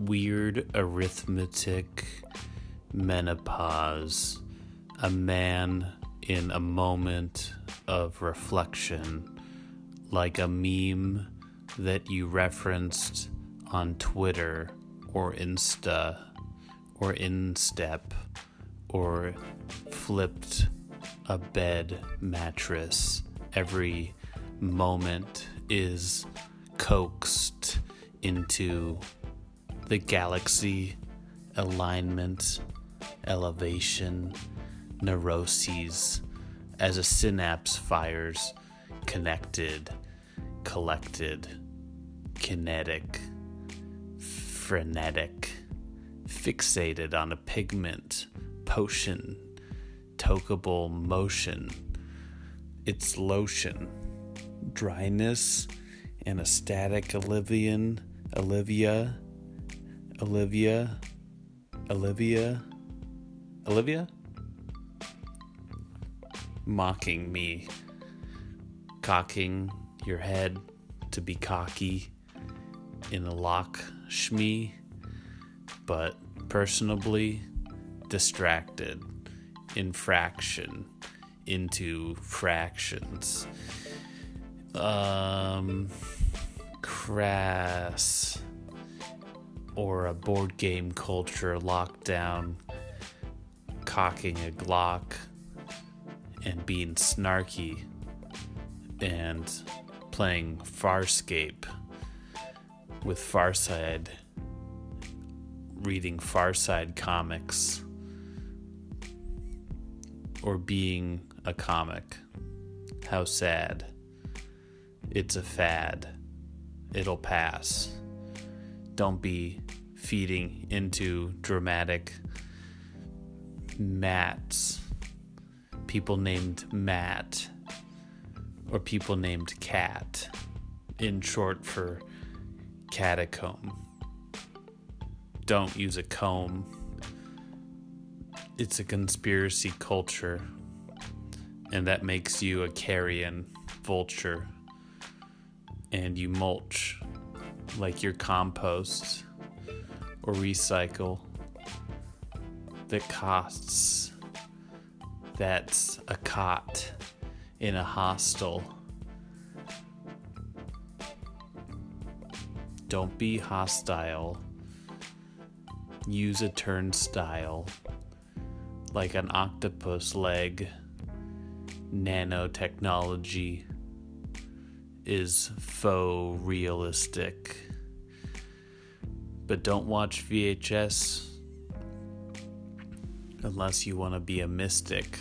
weird arithmetic menopause, a man in a moment of reflection, like a meme that you referenced on Twitter or Insta or Instep or flipped a bed mattress. Every moment is coaxed into the galaxy alignment, elevation, neuroses as a synapse fires connected, collected, kinetic, frenetic, fixated on a pigment, potion, tokable motion, its lotion, dryness, and a static Olivian, Olivia, Olivia, Olivia, Olivia? Mocking me, cocking your head to be cocky in a lock shmee, but personably distracted, infraction into fractions. Um, crass or a board game culture lockdown, cocking a Glock and being snarky and playing Farscape with Farside, reading Farside comics, or being a comic. How sad. It's a fad. It'll pass. Don't be feeding into dramatic Matts. People named Matt or people named Cat, in short for catacomb. Don't use a comb. It's a conspiracy culture, and that makes you a carrion vulture. And you mulch like your compost or recycle that costs. That's a cot in a hostel. Don't be hostile. Use a turnstile like an octopus leg. Nanotechnology is faux realistic. But don't watch VHS unless you want to be a mystic.